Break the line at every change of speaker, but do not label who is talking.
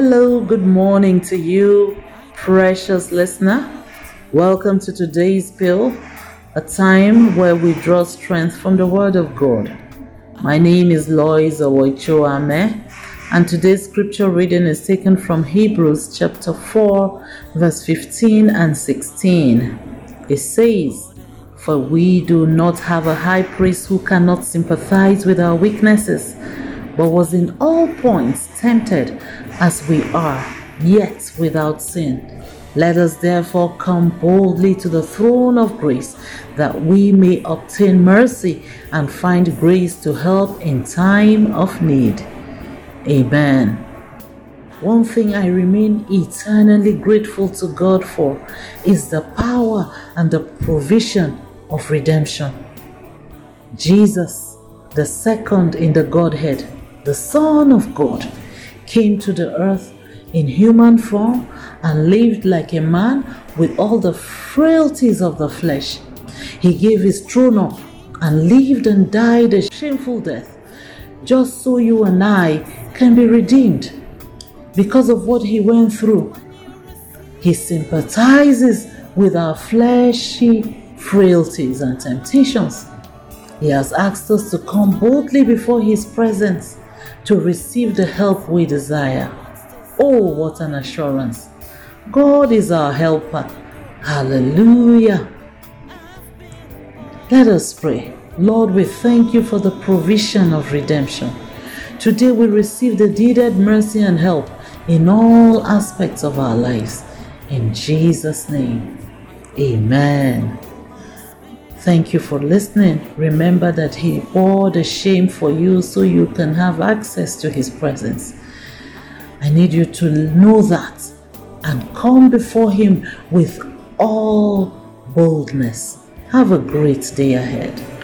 Hello, good morning to you, precious listener. Welcome to today's pill, a time where we draw strength from the Word of God. My name is Lois Owoichoame, and today's scripture reading is taken from Hebrews chapter 4, verse 15 and 16. It says, For we do not have a high priest who cannot sympathize with our weaknesses, but was in all points tempted as we are, yet without sin. Let us therefore come boldly to the throne of grace that we may obtain mercy and find grace to help in time of need. Amen. One thing I remain eternally grateful to God for is the power and the provision of redemption. Jesus, the second in the Godhead, the Son of God, came to the earth in human form and lived like a man with all the frailties of the flesh. He gave his throne up and lived and died a shameful death, just so you and I can be redeemed. Because of what he went through, he sympathizes with our fleshy frailties and temptations. He has asked us to come boldly before his presence to receive the help we desire. Oh, what an assurance! God is our helper. Hallelujah. Let us pray. Lord, we thank you for the provision of redemption. Today we receive the needed mercy and help in all aspects of our lives. In Jesus' name, amen. Thank you for listening. Remember that He bore the shame for you so you can have access to His presence. I need you to know that and come before Him with all boldness. Have a great day ahead.